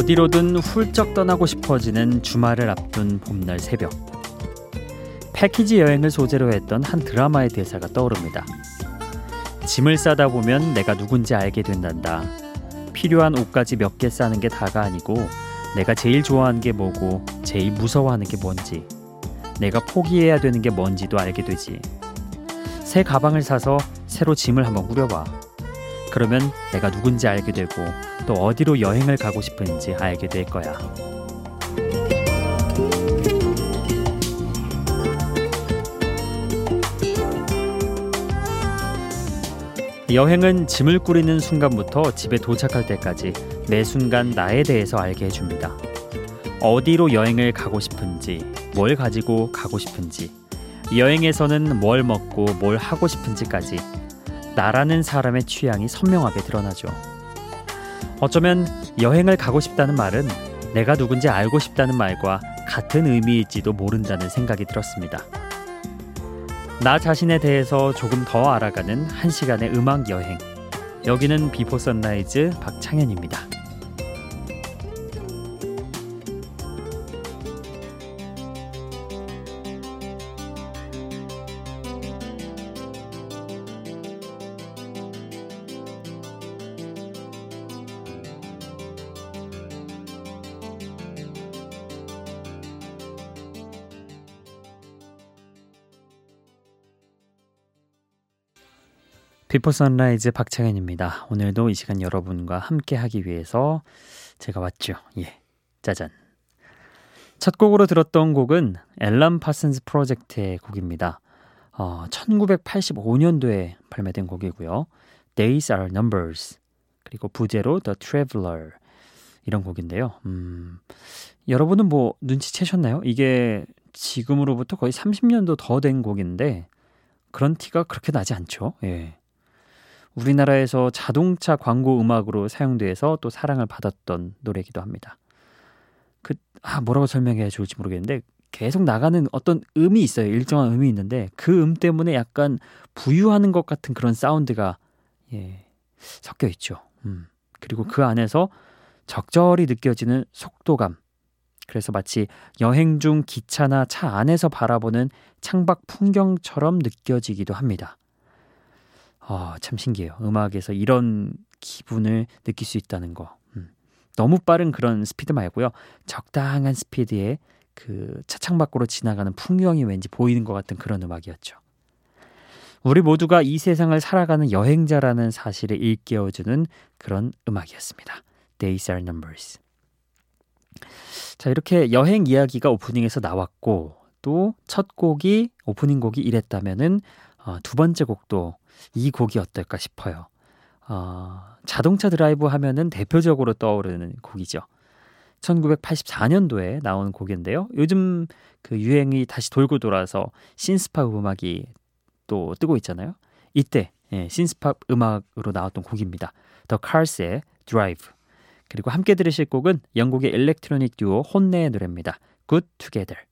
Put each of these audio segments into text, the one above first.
어디로든 훌쩍 떠나고 싶어지는 주말을 앞둔 봄날 새벽. 패키지 여행을 소재로 했던 한 드라마의 대사가 떠오릅니다. 짐을 싸다 보면 내가 누군지 알게 된단다. 필요한 옷까지 몇 개 싸는 게 다가 아니고 내가 제일 좋아하는 게 뭐고 제일 무서워하는 게 뭔지 내가 포기해야 되는 게 뭔지도 알게 되지. 새 가방을 사서 새로 짐을 한번 꾸려봐. 그러면 내가 누군지 알게 되고 또 어디로 여행을 가고 싶은지 알게 될 거야. 여행은 짐을 꾸리는 순간부터 집에 도착할 때까지 매 순간 나에 대해서 알게 해줍니다. 어디로 여행을 가고 싶은지, 뭘 가지고 가고 싶은지, 여행에서는 뭘 먹고 뭘 하고 싶은지까지 나라는 사람의 취향이 선명하게 드러나죠. 어쩌면 여행을 가고 싶다는 말은 내가 누군지 알고 싶다는 말과 같은 의미일지도 모른다는 생각이 들었습니다. 나 자신에 대해서 조금 더 알아가는 한 시간의 음악 여행. 여기는 비포 선라이즈 박창현입니다. 비포 선라이즈 박창현입니다. 오늘도 이 시간 여러분과 함께 하기 위해서 제가 왔죠. 예. 짜잔. 첫 곡으로 들었던 곡은 앨런 파슨스 프로젝트의 곡입니다. 어, 1985년도에 발매된 곡이고요. Days Are Numbers. 그리고 부제로 The Traveler. 이런 곡인데요. 음, 여러분은 뭐 눈치채셨나요? 이게 지금으로부터 거의 30년도 더 된 곡인데 그런 티가 그렇게 나지 않죠. 예. 우리나라에서 자동차 광고 음악으로 사용돼서 또 사랑을 받았던 노래이기도 합니다. 그, 아, 뭐라고 설명해야 좋을지 모르겠는데 계속 나가는 어떤 음이 있어요. 일정한 음이 있는데 그 음 때문에 약간 부유하는 것 같은 그런 사운드가 예, 섞여 있죠. 음. 그리고 그 안에서 적절히 느껴지는 속도감. 그래서 마치 여행 중 기차나 차 안에서 바라보는 창밖 풍경처럼 느껴지기도 합니다. 어, 참 신기해요. 음악에서 이런 기분을 느낄 수 있다는 거. 음. 너무 빠른 그런 스피드 말고요. 적당한 스피드에 그 차창 밖으로 지나가는 풍경이 왠지 보이는 것 같은 그런 음악이었죠. 우리 모두가 이 세상을 살아가는 여행자라는 사실을 일깨워주는 그런 음악이었습니다. Days are numbers. 자, 이렇게 여행 이야기가 오프닝에서 나왔고, 또 첫 곡이, 오프닝 곡이 이랬다면은, 어, 두 번째 곡도 이 곡이 어떨까 싶어요. 어, 자동차 드라이브 하면은 대표적으로 떠오르는 곡이죠. 1984년도에 나온 곡인데요. 요즘 그 유행이 다시 돌고 돌아서 신스팝 음악이 또 뜨고 있잖아요. 이때 예, 신스팝 음악으로 나왔던 곡입니다. The Cars의 Drive. 그리고 함께 들으실 곡은 영국의 일렉트로닉 듀오 혼내의 노래입니다. Good Together.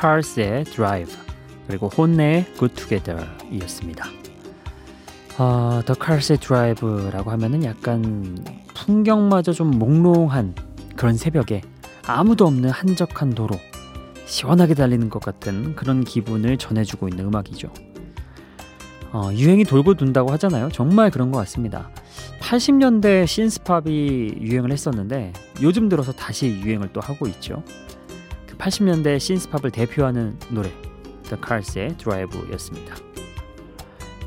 Cars의 Drive 그리고 혼내의 Good Together이었습니다. 어, The Cars의 Drive라고 하면은 약간 풍경마저 좀 몽롱한 그런 새벽에 아무도 없는 한적한 도로 시원하게 달리는 것 같은 그런 기분을 전해주고 있는 음악이죠. 어, 유행이 돌고 돈다고 하잖아요. 정말 그런 것 같습니다. 80년대 신스팝이 유행을 했었는데 요즘 들어서 다시 유행을 또 하고 있죠. 그 80년대 신스팝을 대표하는 노래 The Cars의 Drive였습니다.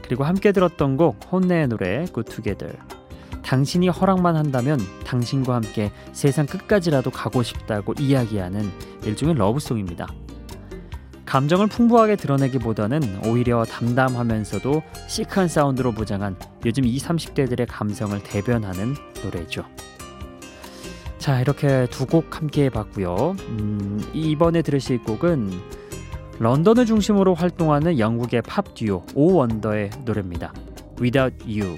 그리고 함께 들었던 곡 혼내의 노래 Good Together 당신이 허락만 한다면 당신과 함께 세상 끝까지라도 가고 싶다고 이야기하는 일종의 러브송입니다. 감정을 풍부하게 드러내기보다는 오히려 담담하면서도 시크한 사운드로 무장한 요즘 20, 30대들의 감성을 대변하는 노래죠. 자, 이렇게 두 곡 함께 해봤고요. 음, 이번에 들으실 곡은 런던을 중심으로 활동하는 영국의 팝 듀오 오 원더의 노래입니다. Without You.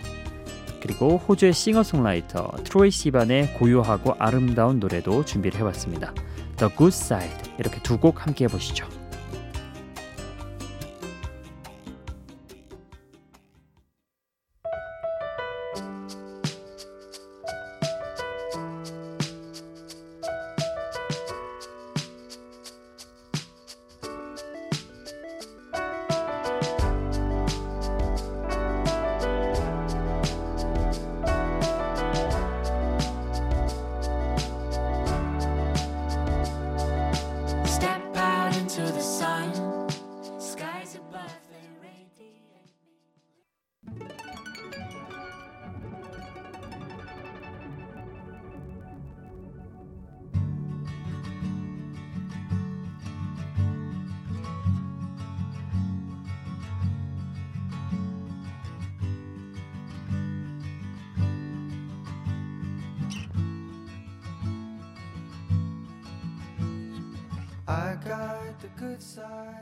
그리고 호주의 싱어송라이터 트로이 시반의 고요하고 아름다운 노래도 준비를 해봤습니다. The Good Side. 이렇게 두 곡 함께 해보시죠. got the good side.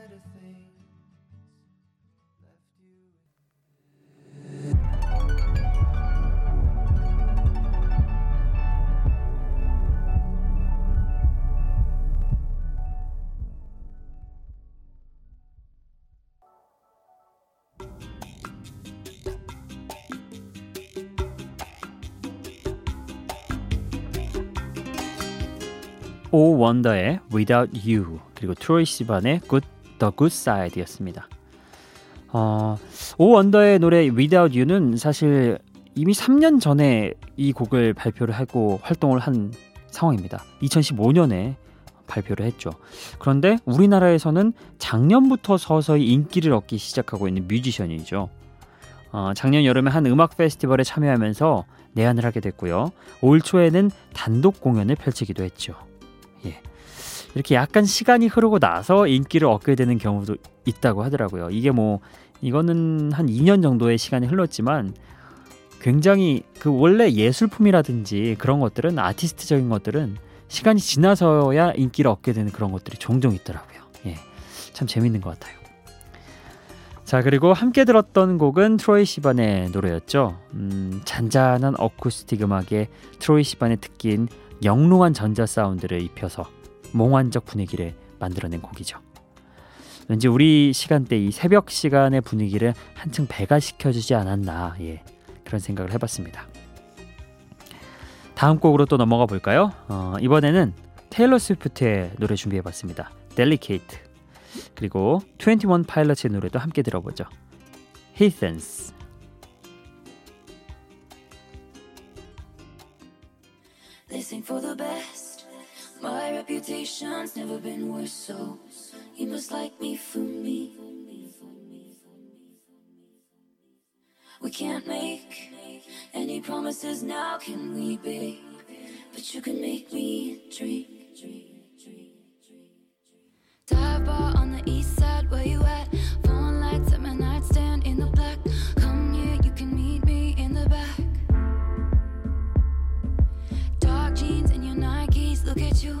5 원더의 Without You 그리고 트로이 시반의 Good The Good Side였습니다. 어, 오 원더의 노래 Without You는 사실 이미 3년 전에 이 곡을 발표를 하고 활동을 한 상황입니다. 2015년에 발표를 했죠. 그런데 우리나라에서는 작년부터 서서히 인기를 얻기 시작하고 있는 뮤지션이죠. 어, 작년 여름에 한 음악 페스티벌에 참여하면서 내한을 하게 됐고요. 올 초에는 단독 공연을 펼치기도 했죠. 예. 이렇게 약간 시간이 흐르고 나서 인기를 얻게 되는 경우도 있다고 하더라고요. 이게 뭐 이거는 한 2년 정도의 시간이 흘렀지만 굉장히 그 원래 예술품이라든지 그런 것들은 아티스트적인 것들은 시간이 지나서야 인기를 얻게 되는 그런 것들이 종종 있더라고요. 예. 참 재밌는 것 같아요. 자, 그리고 함께 들었던 곡은 트로이 시반의 노래였죠. 음, 잔잔한 어쿠스틱 음악에 트로이 시반의 특기인 영롱한 전자 사운드를 입혀서 몽환적 분위기를 만들어낸 곡이죠. 왠지 우리 시간대 이 새벽 시간의 분위기를 한층 배가시켜주지 않았나 예, 그런 생각을 해봤습니다. 다음 곡으로 또 넘어가 볼까요? 어, 이번에는 테일러 스위프트의 노래 준비해봤습니다. Delicate 그리고 21 파일럿의 노래도 함께 들어보죠. Heathens reputation's never been worse, so you must like me for me. We can't make any promises now, can we, babe? But you can make me dream. Dive bar on the east side, where you at? Phone lights at my nightstand in the black. Come here, you can meet me in the back. Dark jeans and your Nikes. Look at you.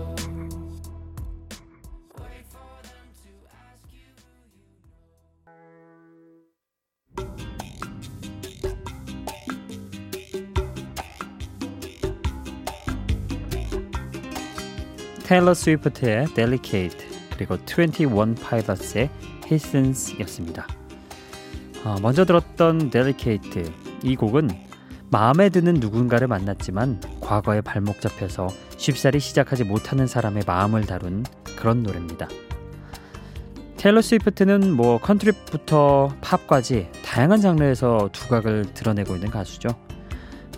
테일러 스위프트의 Delicate 그리고 21 파일럿의 Heathens였습니다. 어, 먼저 들었던 Delicate 이 곡은 마음에 드는 누군가를 만났지만 과거에 발목 잡혀서 쉽사리 시작하지 못하는 사람의 마음을 다룬 그런 노래입니다. 테일러 스위프트는 뭐 컨트리부터 팝까지 다양한 장르에서 두각을 드러내고 있는 가수죠.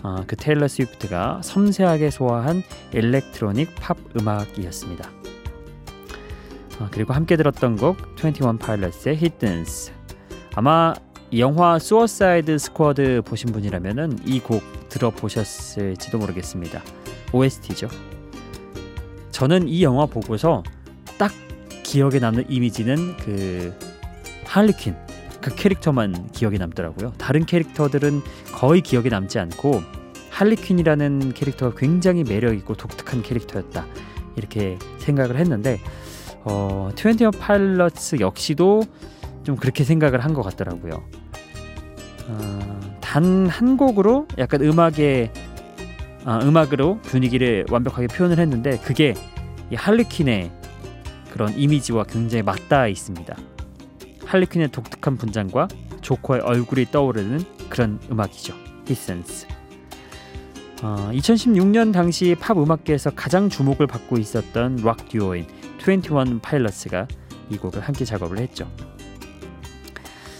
어, 그 테일러 스위프트가 섬세하게 소화한 일렉트로닉 팝 음악이었습니다. 어, 그리고 함께 들었던 곡 21 파일럿의 Heathens 아마 영화 수어사이드 스쿼드 보신 분이라면 이 곡 들어보셨을지도 모르겠습니다. OST죠. 저는 이 영화 보고서 딱 기억에 남는 이미지는 그 할리퀸 그 캐릭터만 기억에 남더라고요. 다른 캐릭터들은 거의 기억에 남지 않고 할리퀸이라는 캐릭터가 굉장히 매력 있고 독특한 캐릭터였다 이렇게 생각을 했는데 어, 21 파일럿스 역시도 좀 그렇게 생각을 한 것 같더라고요. 어, 단한 곡으로 약간 음악의 아, 음악으로 분위기를 완벽하게 표현을 했는데 그게 이 할리퀸의 그런 이미지와 굉장히 맞닿아 있습니다. 할리퀸의 독특한 분장과 조커의 얼굴이 떠오르는 그런 음악이죠. Heathens. 어, 2016년 당시 팝 음악계에서 가장 주목을 받고 있었던 락 듀오인 21 파일럿스가 이 곡을 함께 작업을 했죠.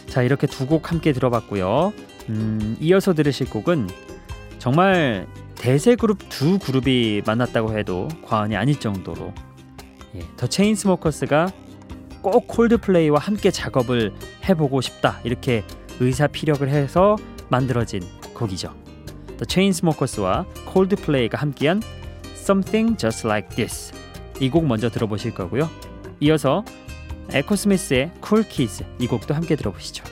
자 이렇게 두 곡 함께 들어봤고요. 음, 이어서 들으실 곡은 정말 대세 그룹 두 그룹이 만났다고 해도 과언이 아닐 정도로 예, 더 체인스모커스가 꼭 콜드플레이와 함께 작업을 해보고 싶다 이렇게 의사 피력을 해서 만들어진 곡이죠. The Chainsmokers와 콜드플레이가 함께한 Something Just Like This 이 곡 먼저 들어보실 거고요. 이어서 에코스미스의 Cool Kids 이 곡도 함께 들어보시죠.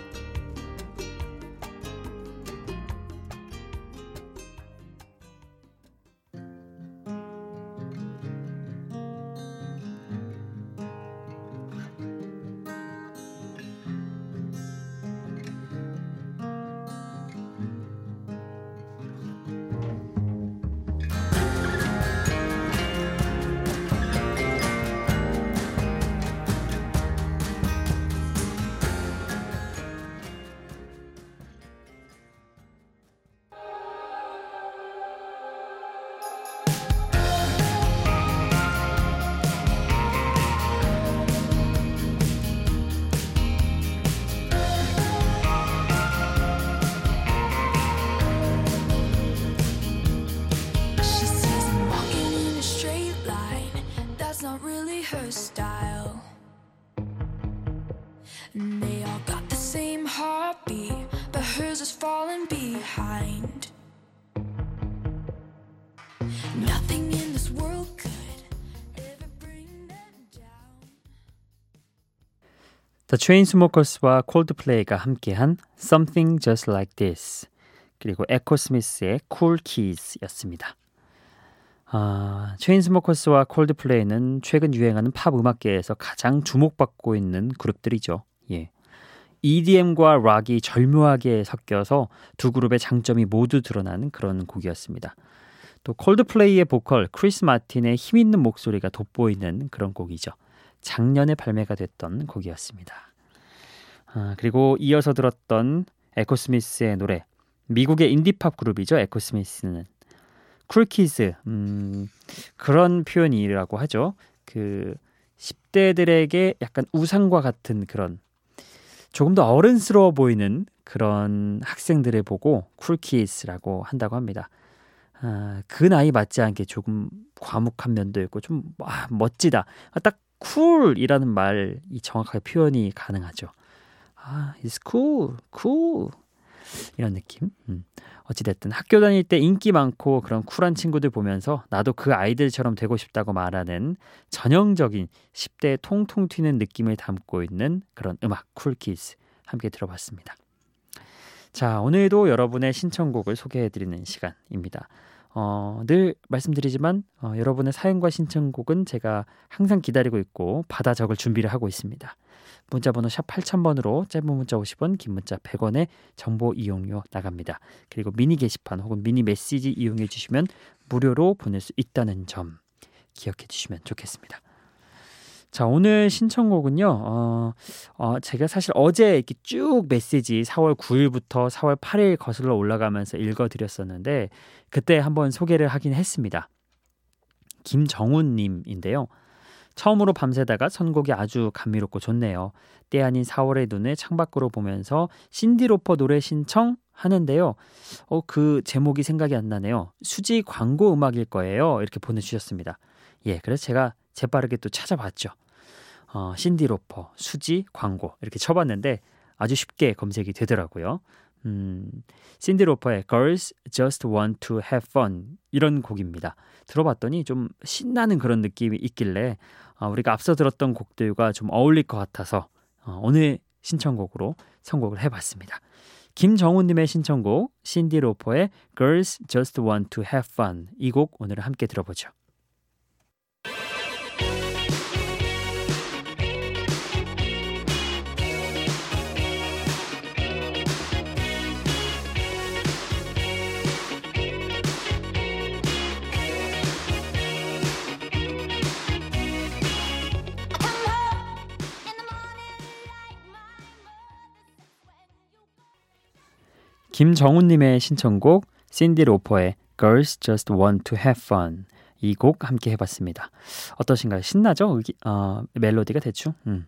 The Chainsmokers와 콜드플레이가 함께한 Something Just Like This 그리고 에코 스미스의 Cool Kids였습니다. 아, 체인스모커스와 콜드플레이는 최근 유행하는 팝 음악계에서 가장 주목받고 있는 그룹들이죠. 예. EDM과 락이 절묘하게 섞여서 두 그룹의 장점이 모두 드러나는 그런 곡이었습니다. 또 콜드플레이의 보컬 크리스 마틴의 힘있는 목소리가 돋보이는 그런 곡이죠. 작년에 발매가 됐던 곡이었습니다. 아, 그리고 이어서 들었던 에코스미스의 노래 미국의 인디팝 그룹이죠. 에코스미스는 Cool Kids 음, 그런 표현이라고 하죠. 그 10대들에게 약간 우상과 같은 그런 조금 더 어른스러워 보이는 그런 학생들을 보고 cool kids라고 한다고 합니다. 아, 그 나이 맞지 않게 조금 과묵한 면도 있고 좀 아, 멋지다. 아, 딱 cool이라는 말이 정확하게 표현이 가능하죠. 아, it's cool, cool 이런 느낌. 음. 어찌됐든 학교 다닐 때 인기 많고 그런 쿨한 친구들 보면서 나도 그 아이들처럼 되고 싶다고 말하는 전형적인 10대 통통 튀는 느낌을 담고 있는 그런 음악 Cool Kids 함께 들어봤습니다. 자, 오늘도 여러분의 신청곡을 소개해드리는 시간입니다. 어, 늘 말씀드리지만 어, 여러분의 사연과 신청곡은 제가 항상 기다리고 있고 받아 적을 준비를 하고 있습니다. 문자 번호 샵 8000번으로 짧은 문자 50원, 긴 문자 100원의 정보 이용료 나갑니다. 그리고 미니 게시판 혹은 미니 메시지 이용해 주시면 무료로 보낼 수 있다는 점 기억해 주시면 좋겠습니다. 자, 오늘 신청곡은요. 어, 어, 제가 사실 어제 이렇게 쭉 메시지 4월 9일부터 4월 8일 거슬러 올라가면서 읽어 드렸었는데 그때 한번 소개를 하긴 했습니다. 김정훈 님인데요. 처음으로 밤새다가 선곡이 아주 감미롭고 좋네요. 때 아닌 4월의 눈을 창밖으로 보면서 신디 로퍼 노래 신청 하는데요. 어, 그 제목이 생각이 안 나네요. 수지 광고 음악일 거예요. 이렇게 보내주셨습니다. 예, 그래서 제가 재빠르게 또 찾아봤죠. 어, 신디로퍼, 수지, 광고 이렇게 쳐봤는데 아주 쉽게 검색이 되더라고요. 음, 신디로퍼의 Girls Just Want to Have Fun 이런 곡입니다. 들어봤더니 좀 신나는 그런 느낌이 있길래 어, 우리가 앞서 들었던 곡들과 좀 어울릴 것 같아서 어, 오늘 신청곡으로 선곡을 해봤습니다. 김정훈님의 신청곡 신디로퍼의 Girls Just Want to Have Fun 이 곡 오늘 함께 들어보죠. 김정훈님의 신청곡 신디 로퍼의 Girls Just Want to Have Fun 이 곡 함께 해봤습니다. 어떠신가요? 신나죠? 어, 멜로디가 대충. 음.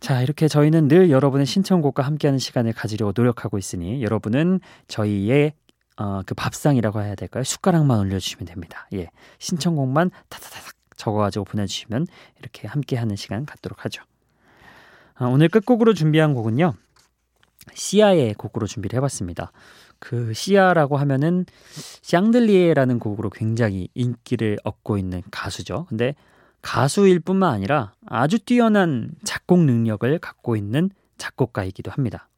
자 이렇게 저희는 늘 여러분의 신청곡과 함께하는 시간을 가지려고 노력하고 있으니 여러분은 저희의 어, 그 밥상이라고 해야 될까요? 숟가락만 올려주시면 됩니다. 예, 신청곡만 타타타닥 적어가지고 보내주시면 이렇게 함께하는 시간 갖도록 하죠. 아, 오늘 끝곡으로 준비한 곡은요. 시아의 곡으로 준비를 해봤습니다. 그 시아라고 하면은 샹들리에라는 곡으로 굉장히 인기를 얻고 있는 가수죠. 근데 가수일 뿐만 아니라 아주 뛰어난 작곡 능력을 갖고 있는 작곡가이기도 합니다.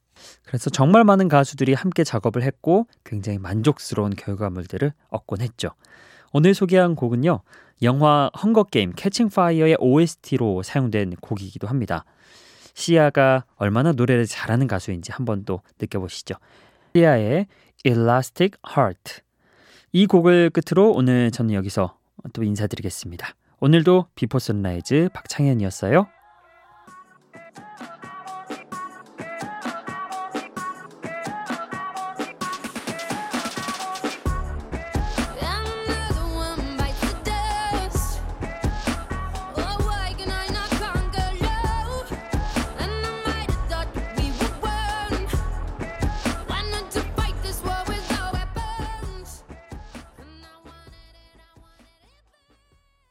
그래서 정말 많은 가수들이 함께 작업을 했고 굉장히 만족스러운 결과물들을 얻곤 했죠. 오늘 소개한 곡은요. 영화 헝거게임 캐칭 파이어의 OST로 사용된 곡이기도 합니다. 시아가 얼마나 노래를 잘하는 가수인지 한번 또 느껴보시죠. 시아의 Elastic Heart 이 곡을 끝으로 오늘 저는 여기서 또 인사드리겠습니다. 오늘도 비포 선라이즈 박창현이었어요.